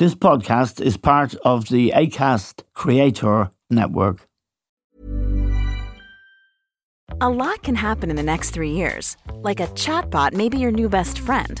This podcast is part of the ACAST Creator Network. A lot can happen in the next three years. Like a chatbot may be your new best friend.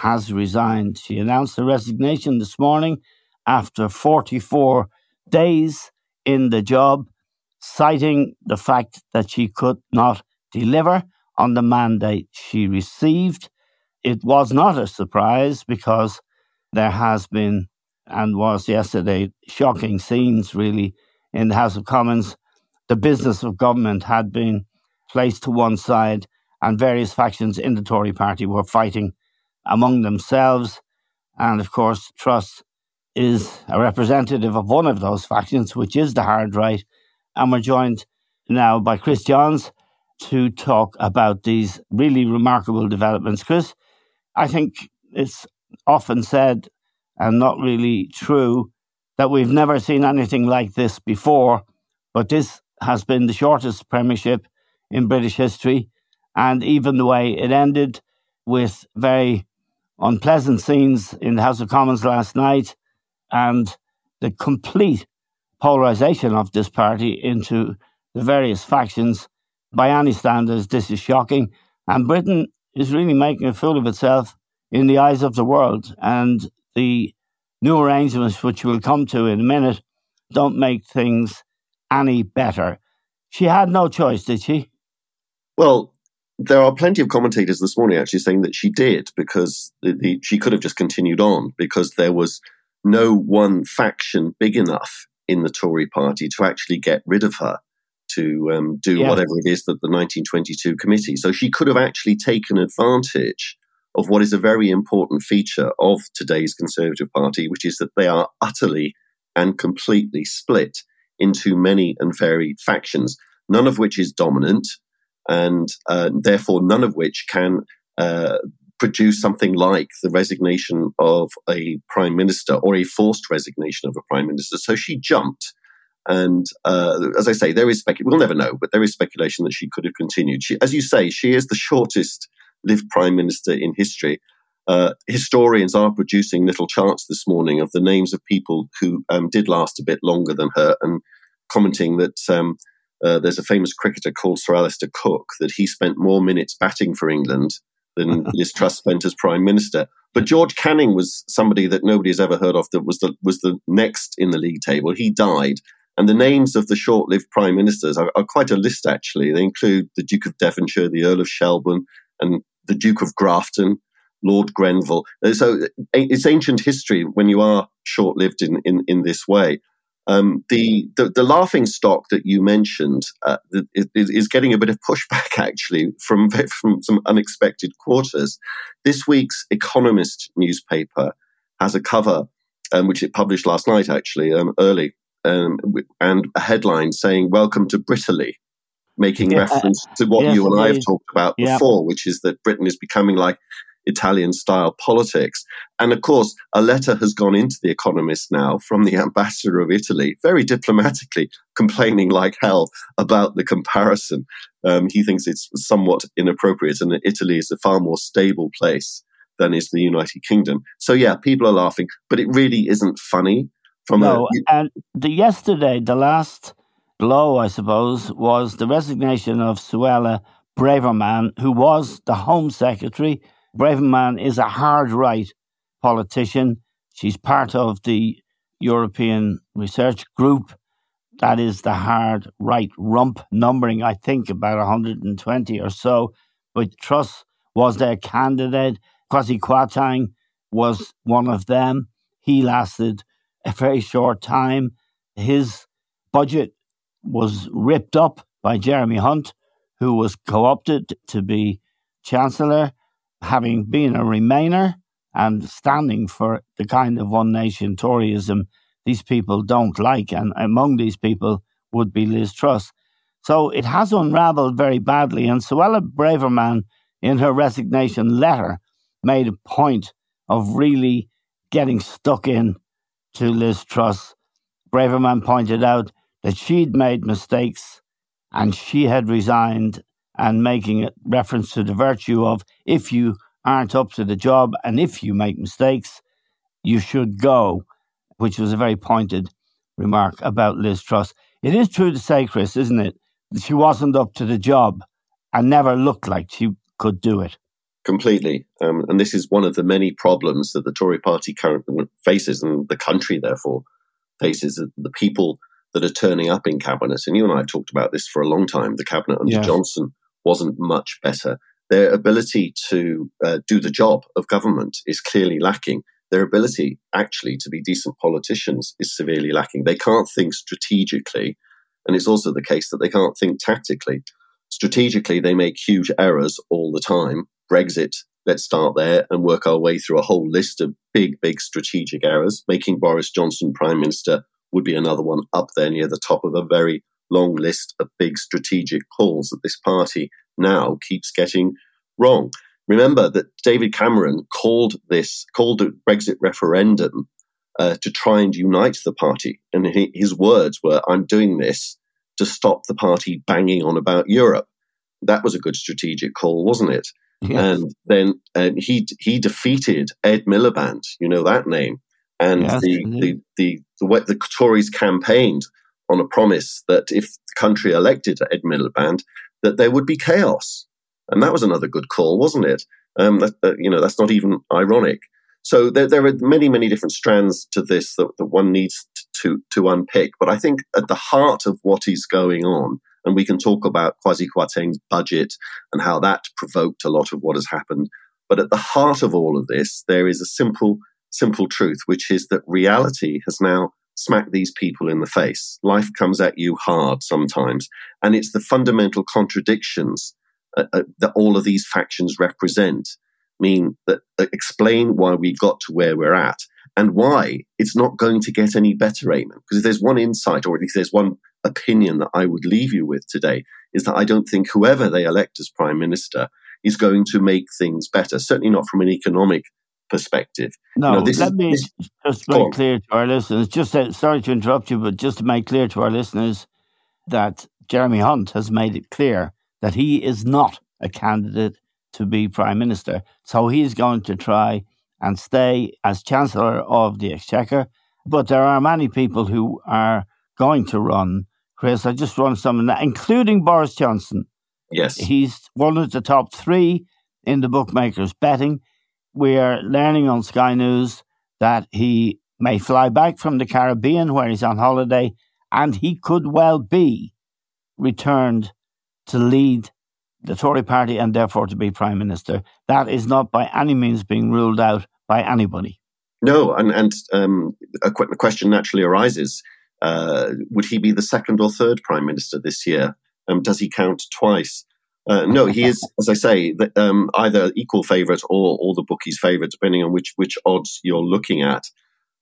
has resigned. She announced her resignation this morning after 44 days in the job, citing the fact that she could not deliver on the mandate she received. It was not a surprise because there has been and was yesterday shocking scenes really in the House of Commons. The business of government had been placed to one side and various factions in the Tory party were fighting among themselves. And of course, Truss is a representative of one of those factions, which is the hard right. And we're joined now by Chris Johns to talk about these really remarkable developments. Chris, I think it's often said and not really true that we've never seen anything like this before, but this has been the shortest premiership in British history. And even the way it ended with very unpleasant scenes in the House of Commons last night and the complete polarization of this party into the various factions. By any standards, this is shocking. And Britain is really making a fool of itself in the eyes of the world. And the new arrangements, which we'll come to in a minute, don't make things any better. She had no choice, did she? Well, there are plenty of commentators this morning actually saying that she did because the, the, she could have just continued on because there was no one faction big enough in the Tory party to actually get rid of her to um, do yeah. whatever it is that the 1922 committee. So she could have actually taken advantage of what is a very important feature of today's Conservative Party, which is that they are utterly and completely split into many and varied factions, none of which is dominant and uh, therefore none of which can uh, produce something like the resignation of a prime minister or a forced resignation of a prime minister. So she jumped. And uh, as I say, there is speculation. We'll never know, but there is speculation that she could have continued. She, as you say, she is the shortest lived prime minister in history. Uh, historians are producing little charts this morning of the names of people who um, did last a bit longer than her, and commenting that um, uh, there's a famous cricketer called Sir Alastair Cook that he spent more minutes batting for England than Liz Truss spent as prime minister. But George Canning was somebody that nobody has ever heard of. That was the was the next in the league table. He died, and the names of the short-lived prime ministers are, are quite a list. Actually, they include the Duke of Devonshire, the Earl of Shelburne, and the Duke of Grafton, Lord Grenville. Uh, so it's ancient history when you are short-lived in in, in this way. Um, the, the, the laughing stock that you mentioned uh, is, is, getting a bit of pushback actually from from some unexpected quarters. This week's Economist newspaper has a cover um, which it published last night actually um, early um, and a headline saying "Welcome to Britaly." Making yeah. reference to what you and I have talked about yeah. before, which is that Britain is becoming like Italian style politics. And of course, a letter has gone into The Economist now from the ambassador of Italy, very diplomatically, complaining like hell about the comparison. Um, he thinks it's somewhat inappropriate and that Italy is a far more stable place than is the United Kingdom. So, yeah, people are laughing, but it really isn't funny. From no, a, and the yesterday, the last blow, I suppose, was the resignation of Suella Braverman, who was the Home Secretary. Braverman is a hard right politician. She's part of the European Research Group. That is the hard right rump, numbering, I think, about 120 or so. But Truss was their candidate. Kwasi Kwarteng was one of them. He lasted a very short time. His budget was ripped up by Jeremy Hunt, who was co opted to be Chancellor, having been a Remainer and standing for the kind of one nation Toryism these people don't like. And among these people would be Liz Truss. So it has unraveled very badly. And Suella Braverman, in her resignation letter, made a point of really getting stuck in to Liz Truss. Braverman pointed out that she'd made mistakes and she had resigned and making a reference to the virtue of if you aren't up to the job and if you make mistakes, you should go, which was a very pointed remark about Liz Truss. It is true to say, Chris, isn't it, that she wasn't up to the job and never looked like she could do it. Completely. Um, and this is one of the many problems that the Tory party currently faces and the country, therefore, faces the people that are turning up in cabinet. And you and I have talked about this for a long time. The cabinet under yes. Johnson wasn't much better. Their ability to uh, do the job of government is clearly lacking. Their ability, actually, to be decent politicians is severely lacking. They can't think strategically. And it's also the case that they can't think tactically. Strategically, they make huge errors all the time. Brexit, let's start there and work our way through a whole list of big, big strategic errors. Making Boris Johnson Prime Minister would be another one up there near the top of a very long list of big strategic calls that this party now keeps getting wrong. Remember that David Cameron called this, called a Brexit referendum uh, to try and unite the party. And he, his words were, I'm doing this to stop the party banging on about Europe. That was a good strategic call, wasn't it? Yes. And then he he defeated Ed Miliband, you know that name, and yes, the, the, the, the, the, the Tories campaigned on a promise that if the country elected Ed Miliband, that there would be chaos, and that was another good call, wasn't it? Um, that, that, you know, that's not even ironic. So there, there, are many, many different strands to this that, that one needs to, to unpick. But I think at the heart of what is going on and we can talk about Kwasi Kwarteng's budget and how that provoked a lot of what has happened. But at the heart of all of this, there is a simple, simple truth, which is that reality has now smacked these people in the face. Life comes at you hard sometimes. And it's the fundamental contradictions uh, uh, that all of these factions represent mean that uh, explain why we got to where we're at and why it's not going to get any better, Eamon. Because if there's one insight or if there's one opinion that I would leave you with today is that I don't think whoever they elect as prime minister is going to make things better. Certainly not from an economic perspective. No, you know, let is, me this, just make clear to our listeners. Just uh, sorry to interrupt you, but just to make clear to our listeners that Jeremy Hunt has made it clear that he is not a candidate to be prime minister. So he's going to try and stay as chancellor of the exchequer. But there are many people who are going to run Chris. I just run some of that, including Boris Johnson. Yes. He's one of the top three in the bookmakers betting. We are learning on Sky News that he may fly back from the Caribbean where he's on holiday and he could well be returned to lead the Tory party and therefore to be Prime Minister. That is not by any means being ruled out by anybody. No, and, and um, a question naturally arises uh, would he be the second or third prime minister this year? Um, does he count twice? Uh, no, he is, as I say, um, either equal favourite or, or the bookie's favourite, depending on which which odds you're looking at.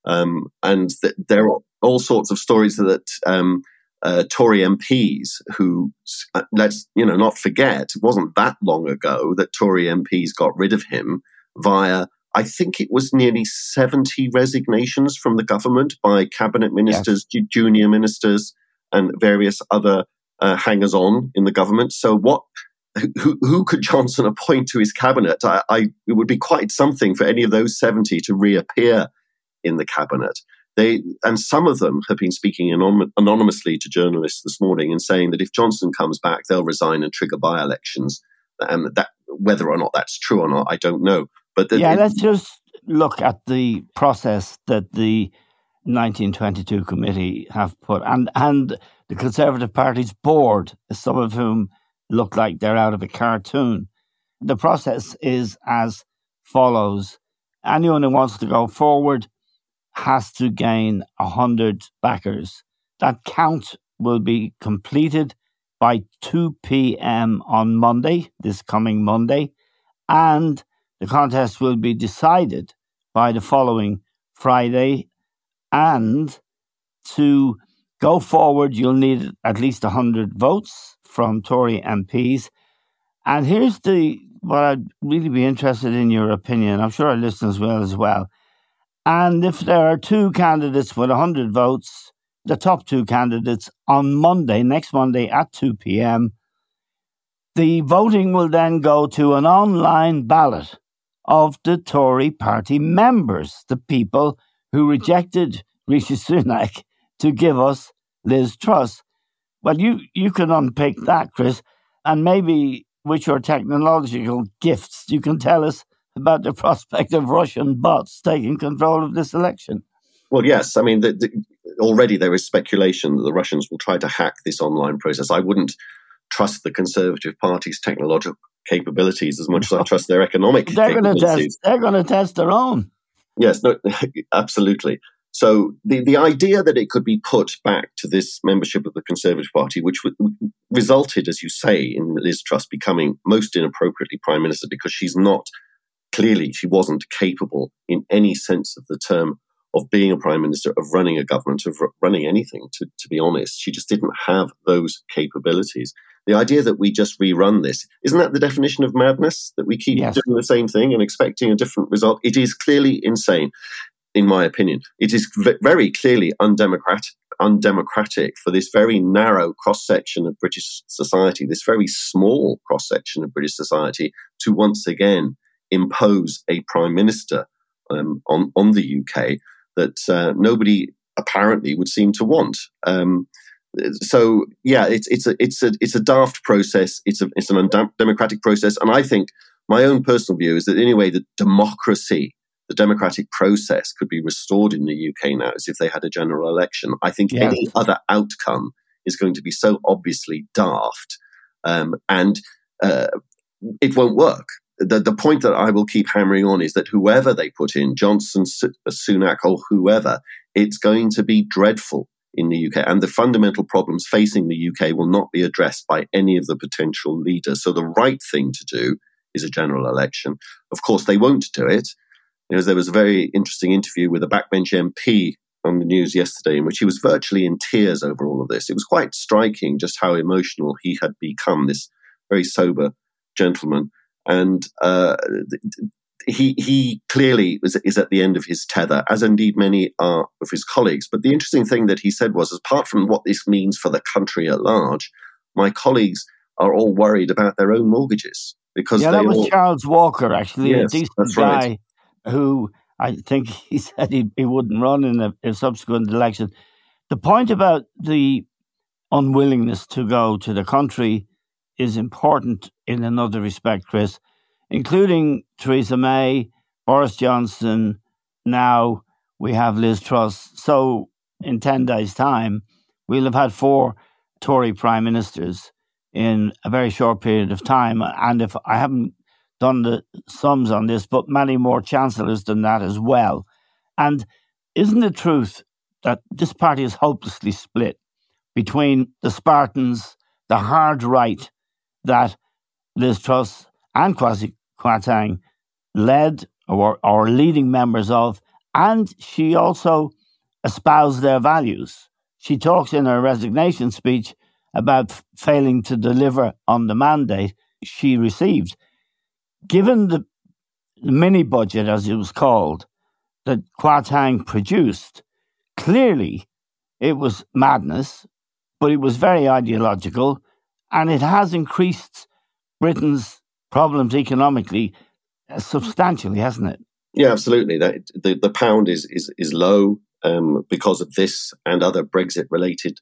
Um, and th- there are all sorts of stories that um, uh, Tory MPs, who uh, let's you know not forget, it wasn't that long ago that Tory MPs got rid of him via I think it was nearly 70 resignations from the government by cabinet ministers, yes. junior ministers, and various other uh, hangers on in the government. So, what? Who, who could Johnson appoint to his cabinet? I, I, it would be quite something for any of those 70 to reappear in the cabinet. They and some of them have been speaking anon- anonymously to journalists this morning and saying that if Johnson comes back, they'll resign and trigger by-elections. And that whether or not that's true or not, I don't know. But the, yeah, let's just look at the process that the 1922 committee have put, and and the Conservative Party's board, some of whom look like they're out of a cartoon. The process is as follows: anyone who wants to go forward has to gain hundred backers. That count will be completed by 2 p.m. on Monday, this coming Monday, and the contest will be decided by the following Friday. And to go forward, you'll need at least 100 votes from Tory MPs. And here's the what I'd really be interested in your opinion. I'm sure our listeners will as well. And if there are two candidates with 100 votes, the top two candidates on Monday, next Monday at 2 p.m. The voting will then go to an online ballot of the Tory party members, the people who rejected Rishi Sunak to give us Liz Truss. Well, you, you can unpick that, Chris, and maybe with your technological gifts, you can tell us about the prospect of Russian bots taking control of this election. Well, yes. I mean, the, the, already there is speculation that the Russians will try to hack this online process. I wouldn't trust the Conservative Party's technological capabilities as much as I trust their economic they're going to test They're going to test their own. Yes, no, absolutely. So the, the idea that it could be put back to this membership of the Conservative Party, which w- resulted, as you say, in Liz Truss becoming most inappropriately prime minister because she's not clearly she wasn't capable in any sense of the term of being a prime minister, of running a government, of r- running anything, to, to be honest. She just didn't have those capabilities. The idea that we just rerun this, isn't that the definition of madness? That we keep yes. doing the same thing and expecting a different result? It is clearly insane, in my opinion. It is very clearly undemocratic. Undemocratic for this very narrow cross section of British society, this very small cross section of British society, to once again impose a prime minister um, on on the UK that uh, nobody apparently would seem to want. Um, so yeah, it's it's a it's a it's a daft process. It's a it's an undemocratic process, and I think my own personal view is that anyway, the democracy, the democratic process, could be restored in the UK now, as if they had a general election. I think yes. any other outcome is going to be so obviously daft, um, and uh, it won't work the, the point that I will keep hammering on is that whoever they put in, Johnson, Sunak, or whoever, it's going to be dreadful in the UK. And the fundamental problems facing the UK will not be addressed by any of the potential leaders. So the right thing to do is a general election. Of course, they won't do it. Because there was a very interesting interview with a backbench MP on the news yesterday in which he was virtually in tears over all of this. It was quite striking just how emotional he had become, this very sober gentleman and uh, he he clearly is, is at the end of his tether, as indeed many are of his colleagues. But the interesting thing that he said was, apart from what this means for the country at large, my colleagues are all worried about their own mortgages because yeah, that was all, Charles Walker, actually, yes, a decent guy right. Who I think he said he, he wouldn't run in a, a subsequent election. The point about the unwillingness to go to the country is important in another respect, Chris, including Theresa May, Boris Johnson. Now we have Liz Truss. So in 10 days' time, we'll have had four Tory prime ministers in a very short period of time. And if I haven't done the sums on this, but many more chancellors than that as well. And isn't the truth that this party is hopelessly split between the Spartans, the hard right, that Liz Truss and Kwasi Kwarteng led or are leading members of, and she also espoused their values. She talks in her resignation speech about failing to deliver on the mandate she received. Given the, the mini budget, as it was called, that Kwarteng produced, clearly it was madness, but it was very ideological and it has increased Britain's problems economically uh, substantially, hasn't it? Yeah, absolutely. That the, the pound is, is is low. um, because of this and other Brexit related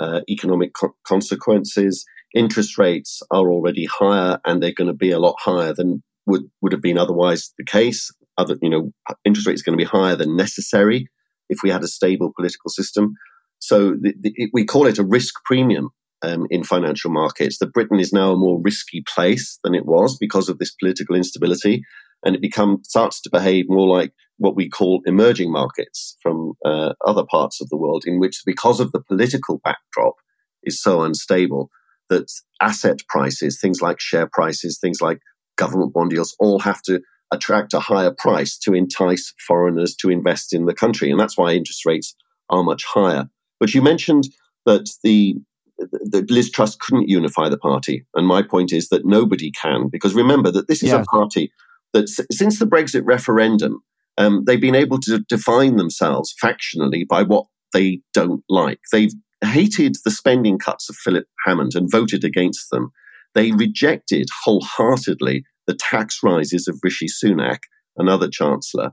uh, economic co- consequences. Interest rates are already higher and they're going to be a lot higher than would, would have been otherwise the case. Other, you know, interest rates are going to be higher than necessary if we had a stable political system. So the, the, we call it a risk premium um, in financial markets. That Britain is now a more risky place than it was because of this political instability, and it becomes starts to behave more like what we call emerging markets from uh, other parts of the world, in which because of the political backdrop is so unstable that asset prices, things like share prices, things like government bond yields, all have to attract a higher price to entice foreigners to invest in the country, and that's why interest rates are much higher. But you mentioned that the that Liz Truss couldn't unify the party. And my point is that nobody can, because remember that this is yes. a party that s- since the Brexit referendum, um, they've been able to define themselves factionally by what they don't like. They've hated the spending cuts of Philip Hammond and voted against them. They rejected wholeheartedly the tax rises of Rishi Sunak, another chancellor.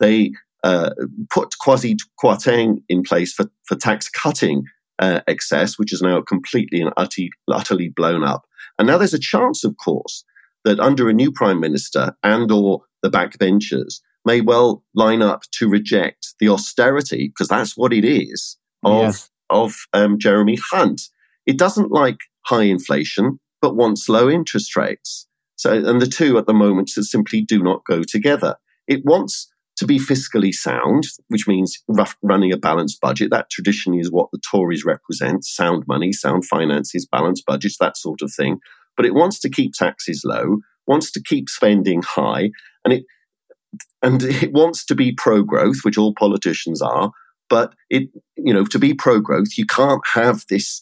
They uh, put Kwasi Kwarteng in place for, for tax cutting uh, excess, which is now completely and utterly, utterly blown up. And now there's a chance, of course, that under a new prime minister and or the backbenchers may well line up to reject the austerity, because that's what it is, of, yes. Of um, Jeremy Hunt. It doesn't like high inflation, but wants low interest rates. So, and the two at the moment simply do not go together. It wants to be fiscally sound, which means rough, running a balanced budget. That traditionally is what the Tories represent sound money, sound finances, balanced budgets, that sort of thing. But it wants to keep taxes low, wants to keep spending high, and it and it wants to be pro growth, which all politicians are. But it, you know, to be pro growth, you can't have this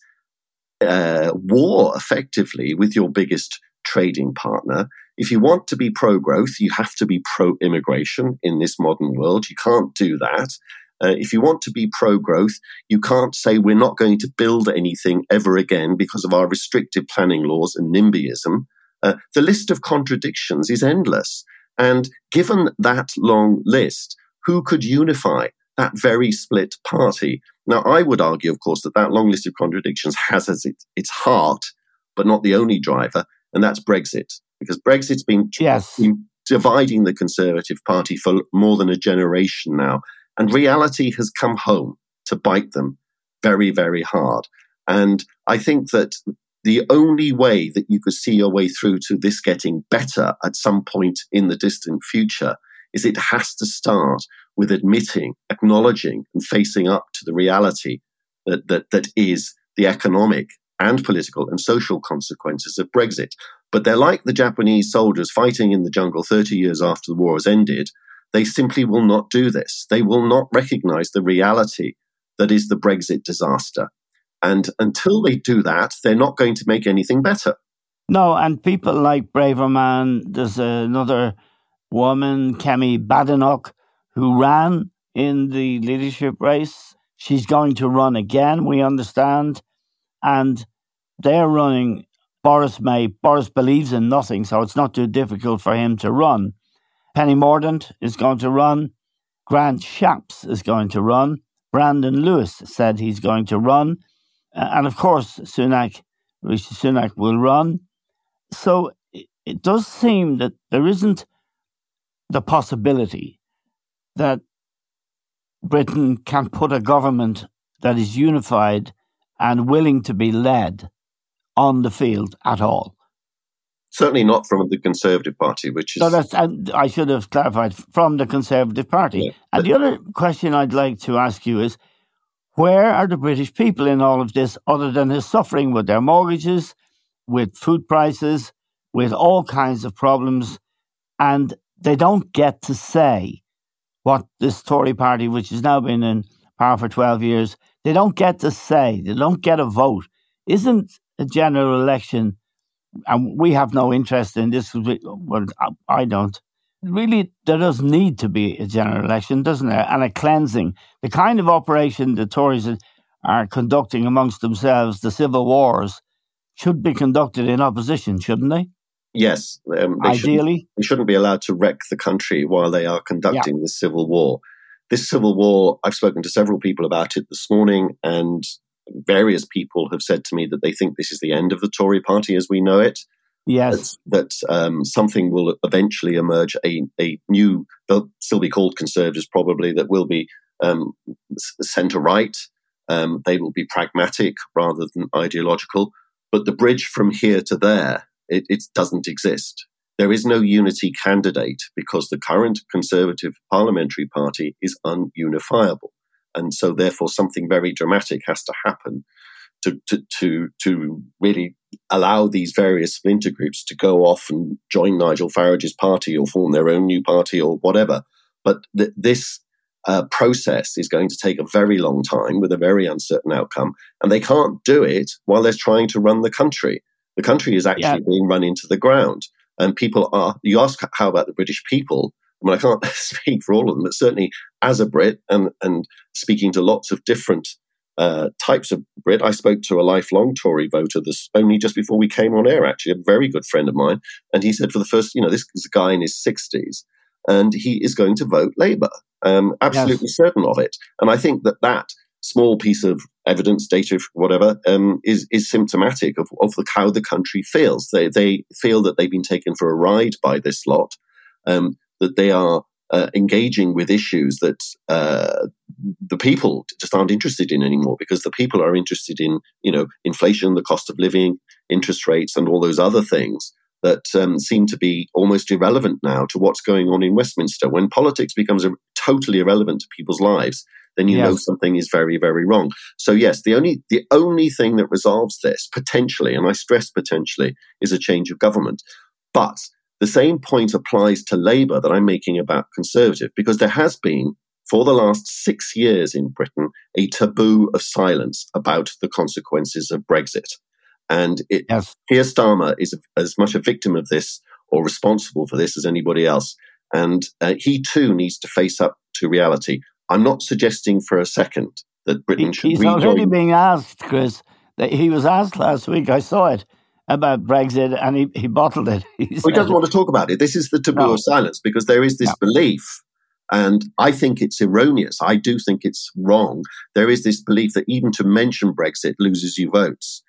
uh, war effectively with your biggest trading partner. If you want to be pro growth, you have to be pro immigration in this modern world. You can't do that. Uh, if you want to be pro growth, you can't say we're not going to build anything ever again because of our restrictive planning laws and NIMBYism. Uh, the list of contradictions is endless. And given that long list, who could unify that very split party? Now, I would argue, of course, that that long list of contradictions has as its, its heart, but not the only driver, and that's Brexit because Brexit's been, yes. been dividing the Conservative Party for more than a generation now. And reality has come home to bite them very, very hard. And I think that the only way that you could see your way through to this getting better at some point in the distant future is it has to start with admitting, acknowledging, and facing up to the reality that, that, that is the economic and political and social consequences of Brexit. But they're like the Japanese soldiers fighting in the jungle 30 years after the war has ended. They simply will not do this. They will not recognize the reality that is the Brexit disaster. And until they do that, they're not going to make anything better. No, and people like Braverman, there's another woman, Kemi Badenoch, who ran in the leadership race. She's going to run again, we understand. And they're running Boris May. Boris believes in nothing, so it's not too difficult for him to run. Penny Mordaunt is going to run. Grant Shapps is going to run. Brandon Lewis said he's going to run. And of course, Sunak, Rishi Sunak will run. So it does seem that there isn't the possibility that Britain can put a government that is unified and willing to be led on the field at all. Certainly not from the Conservative Party, which is. No, that's, I should have clarified from the Conservative Party. Yeah. And the other question I'd like to ask you is where are the British people in all of this other than suffering with their mortgages, with food prices, with all kinds of problems? And they don't get to say what this Tory party, which has now been in power for 12 years, they don't get to say, they don't get a vote. Isn't a general election, and we have no interest in this, well, I don't. Really, there does need to be a general election, doesn't there? And a cleansing. The kind of operation the Tories are conducting amongst themselves, the civil wars, should be conducted in opposition, shouldn't they? Yes, um, they ideally, shouldn't, they shouldn't be allowed to wreck the country while they are conducting yeah. the civil war. this civil war, I've spoken to several people about it this morning, and various people have said to me that they think this is the end of the Tory party as we know it. Yes. That, that um, something will eventually emerge, a, a new, they'll still be called conservatives probably, that will be um, centre right. Um, they will be pragmatic rather than ideological. But the bridge from here to there, it, it doesn't exist. There is no unity candidate because the current Conservative parliamentary party is ununifiable. And so, therefore, something very dramatic has to happen to, to, to, to really allow these various splinter groups to go off and join Nigel Farage's party or form their own new party or whatever. But th- this uh, process is going to take a very long time with a very uncertain outcome. And they can't do it while they're trying to run the country. The country is actually yeah. being run into the ground. And people are, you ask, how about the British people? I mean, I can't speak for all of them, but certainly as a Brit and, and speaking to lots of different uh, types of Brit. I spoke to a lifelong Tory voter this only just before we came on air, actually, a very good friend of mine. And he said, for the first, you know, this is a guy in his 60s, and he is going to vote Labour. Um, absolutely yes. certain of it. And I think that that small piece of evidence, data, whatever, um, is is symptomatic of, of the, how the country feels. They they feel that they've been taken for a ride by this lot, um, that they are uh, engaging with issues that uh, the people just aren't interested in anymore because the people are interested in you know inflation, the cost of living, interest rates, and all those other things that um, seem to be almost irrelevant now to what's going on in Westminster. When politics becomes totally irrelevant to people's lives, then you yes. know something is very, very wrong. So yes, the only the only thing that resolves this potentially, and I stress potentially, is a change of government. But the same point applies to Labour that I'm making about Conservative, because there has been, for the last six years in Britain, a taboo of silence about the consequences of Brexit. And it, yes. Keir Starmer is as much a victim of this or responsible for this as anybody else. And uh, he too needs to face up to reality. I'm not suggesting for a second that Britain should He's rejoin. already being asked, Chris. That he was asked last week. I saw it about Brexit and he, he bottled it. He, well, he doesn't want to talk about it. This is the taboo no. of silence because there is this no. belief, and I think it's erroneous. I do think it's wrong. There is this belief that even to mention Brexit loses you votes.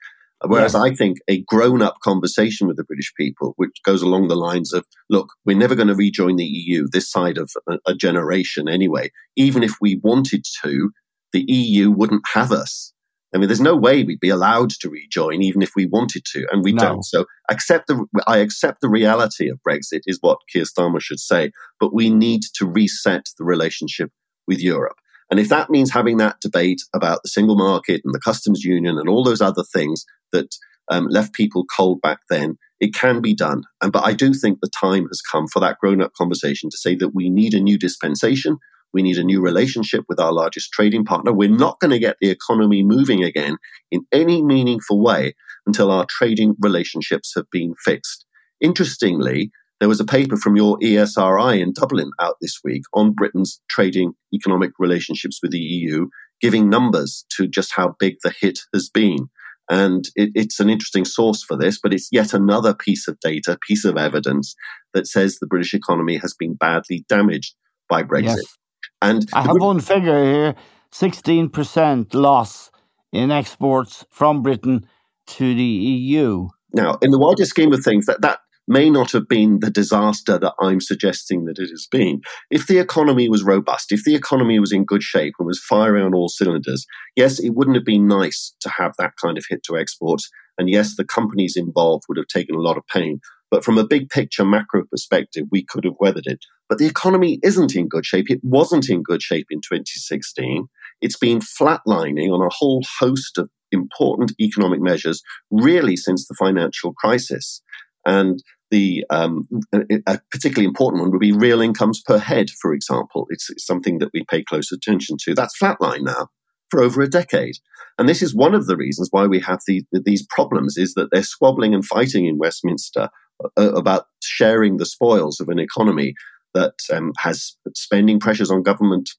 Whereas yes. I think a grown up conversation with the British people, which goes along the lines of, look, we're never going to rejoin the EU this side of a, a generation anyway. Even if we wanted to, the EU wouldn't have us. I mean, there's no way we'd be allowed to rejoin, even if we wanted to, and we no. don't. So, accept the I accept the reality of Brexit is what Keir Starmer should say, but we need to reset the relationship with Europe. And if that means having that debate about the single market and the customs union and all those other things that um, left people cold back then, it can be done. And but I do think the time has come for that grown-up conversation to say that we need a new dispensation. We need a new relationship with our largest trading partner. We're not going to get the economy moving again in any meaningful way until our trading relationships have been fixed. Interestingly, there was a paper from your ESRI in Dublin out this week on Britain's trading economic relationships with the EU, giving numbers to just how big the hit has been. And it, it's an interesting source for this, but it's yet another piece of data, piece of evidence that says the British economy has been badly damaged by Brexit. Yes. And I have one figure here 16% loss in exports from Britain to the EU. Now, in the wider scheme of things, that, that may not have been the disaster that I'm suggesting that it has been. If the economy was robust, if the economy was in good shape and was firing on all cylinders, yes, it wouldn't have been nice to have that kind of hit to exports. And yes, the companies involved would have taken a lot of pain. But from a big picture macro perspective, we could have weathered it. But the economy isn't in good shape. It wasn't in good shape in 2016. It's been flatlining on a whole host of important economic measures, really since the financial crisis. And the um, a particularly important one would be real incomes per head, for example. It's, it's something that we pay close attention to. That's flatline now for over a decade. And this is one of the reasons why we have the, these problems is that they're squabbling and fighting in Westminster uh, about sharing the spoils of an economy that um, has spending pressures on government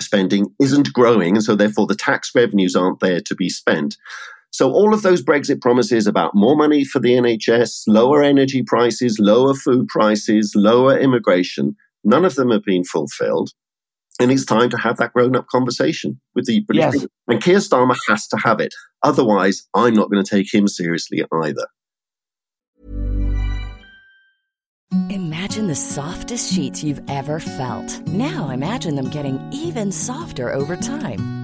spending isn't growing. And so therefore the tax revenues aren't there to be spent. So all of those Brexit promises about more money for the NHS, lower energy prices, lower food prices, lower immigration, none of them have been fulfilled. And it's time to have that grown up conversation with the British Yes. people. And Keir Starmer has to have it. Otherwise, I'm not going to take him seriously either. Imagine the softest sheets you've ever felt. Now imagine them getting even softer over time.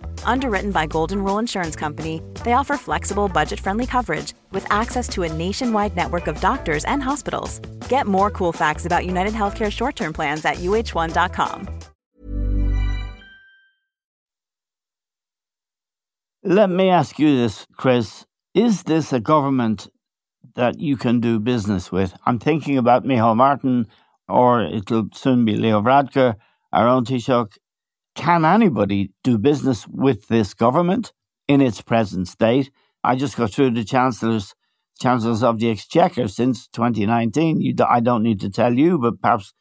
Underwritten by Golden Rule Insurance Company, they offer flexible, budget friendly coverage with access to a nationwide network of doctors and hospitals. Get more cool facts about United Healthcare short term plans at uh1.com. Let me ask you this, Chris. Is this a government that you can do business with? I'm thinking about Micheál Martin, or it'll soon be Leo Varadkar, our own Taoiseach. Can anybody do business with this government in its present state? I just got through the chancellors, chancellors of the exchequer since 2019. You, I don't need to tell you, but perhaps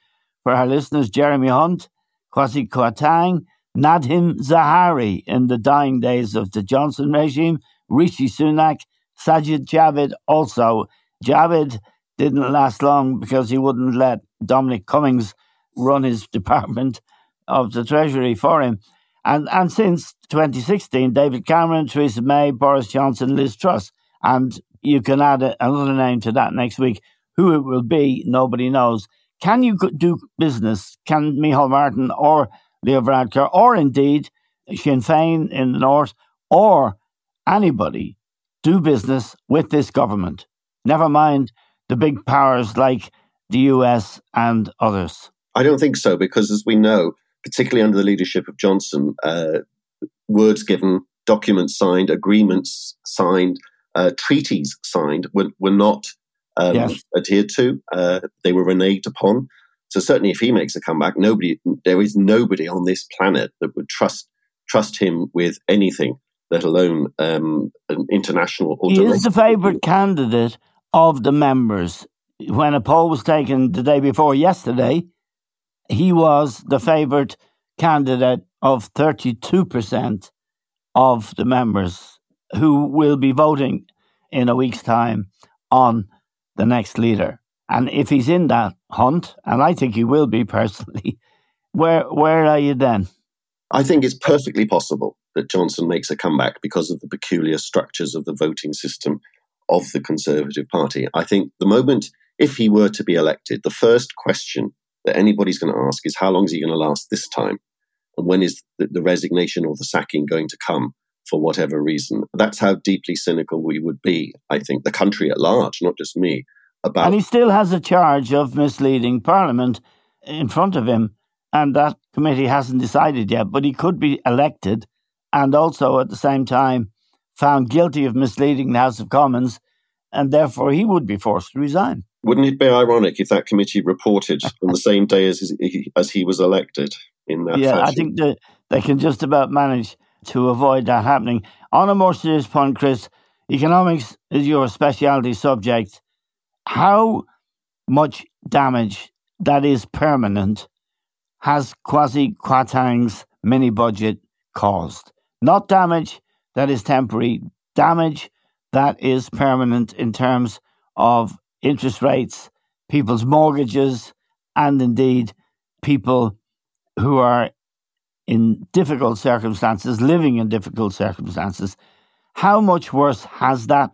for our listeners, Jeremy Hunt, Kwasi Kwarteng, Nadhim Zahawi in the dying days of the Johnson regime, Rishi Sunak, Sajid Javid also. Javid didn't last long because he wouldn't let Dominic Cummings run his department of the Treasury for him. And and since 2016, David Cameron, Theresa May, Boris Johnson, Liz Truss. And you can add a, another name to that next week. Who it will be, nobody knows. Can you do business? Can Micheál Martin or Leo Varadkar, or indeed Sinn Féin in the north, or anybody do business with this government? Never mind the big powers like the US and others. I don't think so, because as we know, particularly under the leadership of Johnson, uh, words given, documents signed, agreements signed, uh, treaties signed were, were not um, adhered to. Uh, they were reneged upon. So certainly, if he makes a comeback, nobody, there is nobody on this planet that would trust trust him with anything, let alone um, an international or He is the favourite candidate of the members. When a poll was taken the day before yesterday, he was the favourite candidate of 32% of the members who will be voting in a week's time on the next leader. And if he's in that hunt, and I think he will be personally, where where are you then? I think it's perfectly possible that Johnson makes a comeback because of the peculiar structures of the voting system of the Conservative Party. I think the moment, if he were to be elected, the first question that anybody's going to ask is how long is he going to last this time? And when is the, the resignation or the sacking going to come for whatever reason? That's how deeply cynical we would be, I think, the country at large, not just me, about And he still has a charge of misleading Parliament in front of him, and that committee hasn't decided yet. But he could be elected and also at the same time found guilty of misleading the House of Commons, and therefore he would be forced to resign. Wouldn't it be ironic if that committee reported on the same day as, his, as he was elected? in that yeah, fashion. I think that they can just about manage to avoid that happening. On a more serious point, Chris, economics is your specialty subject. How much damage that is permanent has Kwasi Kwarteng's mini budget caused? Not damage that is temporary, damage that is permanent in terms of interest rates, people's mortgages, and indeed people who are in difficult circumstances, living in difficult circumstances. How much worse has that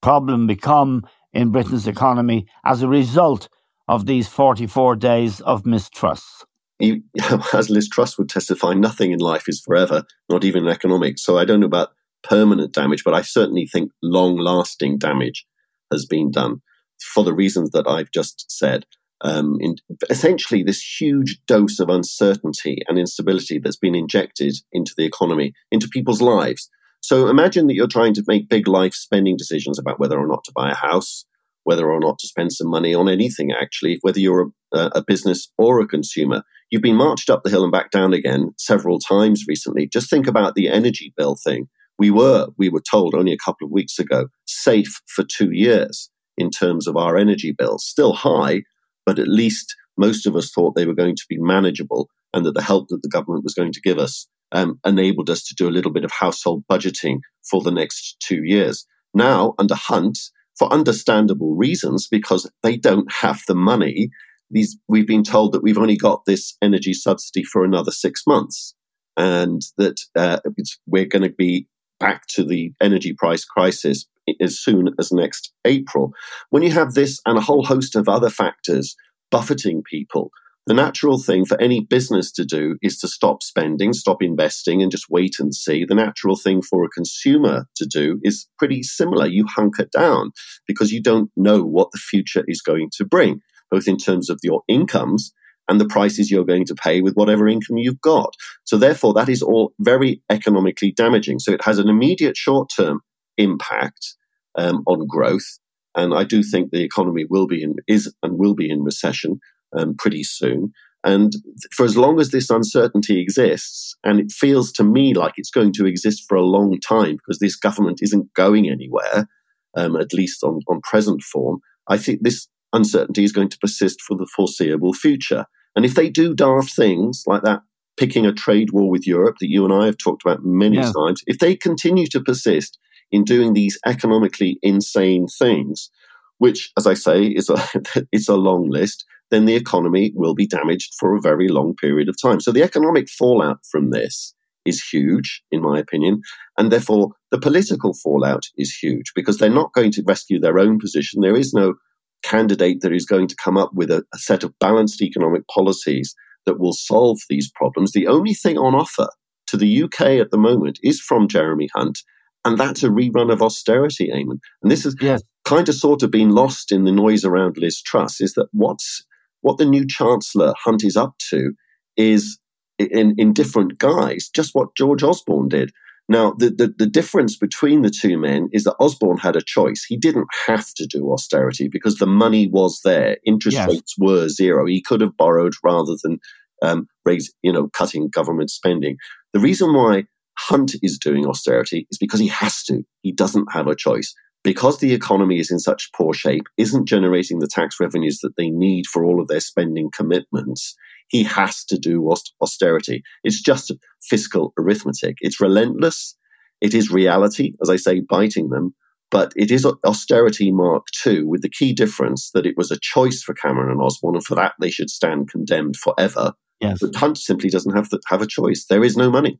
problem become in Britain's economy as a result of these 44 days of mistrust? as Liz Truss would testify, nothing in life is forever, not even economics. So I don't know about permanent damage, but I certainly think long lasting damage has been done for the reasons that I've just said. Um, in, essentially, this huge dose of uncertainty and instability that's been injected into the economy, into people's lives. So imagine that you're trying to make big life spending decisions about whether or not to buy a house, whether or not to spend some money on anything, actually, whether you're a, a business or a consumer. You've been marched up the hill and back down again several times recently. Just think about the energy bill thing. We were, we were told only a couple of weeks ago, safe for two years in terms of our energy bills. Still high, but at least most of us thought they were going to be manageable and that the help that the government was going to give us um, enabled us to do a little bit of household budgeting for the next two years. Now, under Hunt, for understandable reasons, because they don't have the money, these we've been told that we've only got this energy subsidy for another six months, and that uh, we're going to be back to the energy price crisis as soon as next April. When you have this and a whole host of other factors buffeting people, the natural thing for any business to do is to stop spending, stop investing, and just wait and see. The natural thing for a consumer to do is pretty similar. You hunker down because you don't know what the future is going to bring, both in terms of your incomes and the prices you're going to pay with whatever income you've got. So, therefore, that is all very economically damaging. So, it has an immediate short term impact um, on growth. And I do think the economy will be in, is and will be in recession um, pretty soon. And for as long as this uncertainty exists, and it feels to me like it's going to exist for a long time because this government isn't going anywhere, um, at least on, on present form, I think this uncertainty is going to persist for the foreseeable future. And if they do daft things like that, picking a trade war with Europe that you and I have talked about many yeah. times, if they continue to persist in doing these economically insane things, which, as I say, is a, it's a long list, then the economy will be damaged for a very long period of time. So the economic fallout from this is huge, in my opinion. And therefore, the political fallout is huge because they're not going to rescue their own position. There is no candidate that is going to come up with a, a set of balanced economic policies that will solve these problems. The only thing on offer to the UK at the moment is from Jeremy Hunt, and that's a rerun of austerity, Eamon. And this has yes. kind of sort of been lost in the noise around Liz Truss is that what's what the new Chancellor Hunt is up to is in, in different guise, just what George Osborne did. Now, the, the, the, difference between the two men is that Osborne had a choice. He didn't have to do austerity because the money was there. Interest yes. rates were zero. He could have borrowed rather than um, raise, you know, cutting government spending. The reason why Hunt is doing austerity is because he has to. He doesn't have a choice. Because the economy is in such poor shape, isn't generating the tax revenues that they need for all of their spending commitments, he has to do austerity. It's just fiscal arithmetic. It's relentless. It is reality, as I say, biting them. But it is austerity mark two, with the key difference that it was a choice for Cameron and Osborne, and for that they should stand condemned forever. Yes. But Hunt simply doesn't have, to, have a choice. There is no money.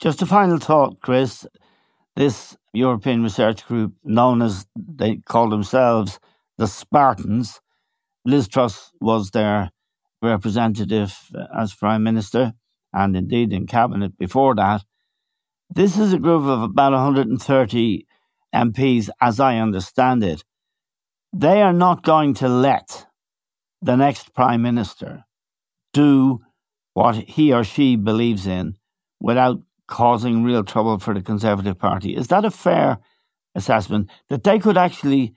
Just a final thought, Chris. This European research group, known as they call themselves the Spartans, Liz Truss was their representative uh, as Prime Minister and indeed in Cabinet before that. This is a group of about 130 MPs, as I understand it. They are not going to let the next Prime Minister do what he or she believes in without causing real trouble for the Conservative Party. Is that a fair assessment that they could actually,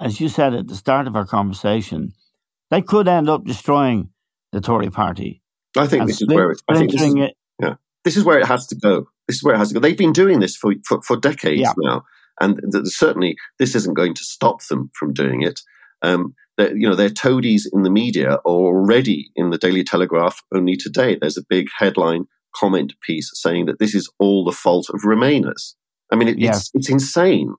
as you said at the start of our conversation, they could end up destroying the Tory party I think this is where it, I think this is, it. Yeah, this is where it has to go. This is where it has to go. They've been doing this for for, for decades yeah. now, and th- certainly this isn't going to stop them from doing it. Um, you know, their toadies in the media are already in the Daily Telegraph. Only today, there's a big headline comment piece saying that this is all the fault of Remainers. I mean, it, yes. it's, it's insane.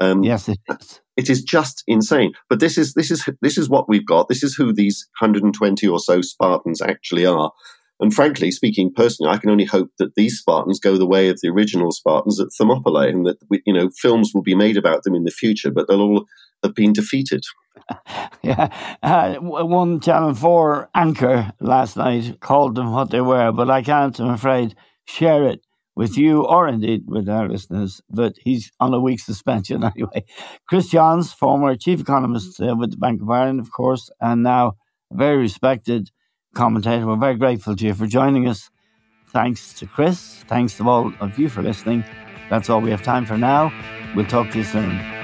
Um, yes, it is. It is just insane. But this is this is this is what we've got. This is who these 120 or so Spartans actually are. And frankly, speaking personally, I can only hope that these Spartans go the way of the original Spartans at Thermopylae, and that you know films will be made about them in the future, but they'll all have been defeated. yeah, uh, one Channel Four anchor last night called them what they were, but I can't, I'm afraid, share it with you or indeed with our listeners, but he's on a week's suspension anyway. Chris Johns, former chief economist uh, with the Bank of Ireland, of course, and now a very respected commentator. We're very grateful to you for joining us. Thanks to Chris. Thanks to all of you for listening. That's all we have time for now. We'll talk to you soon.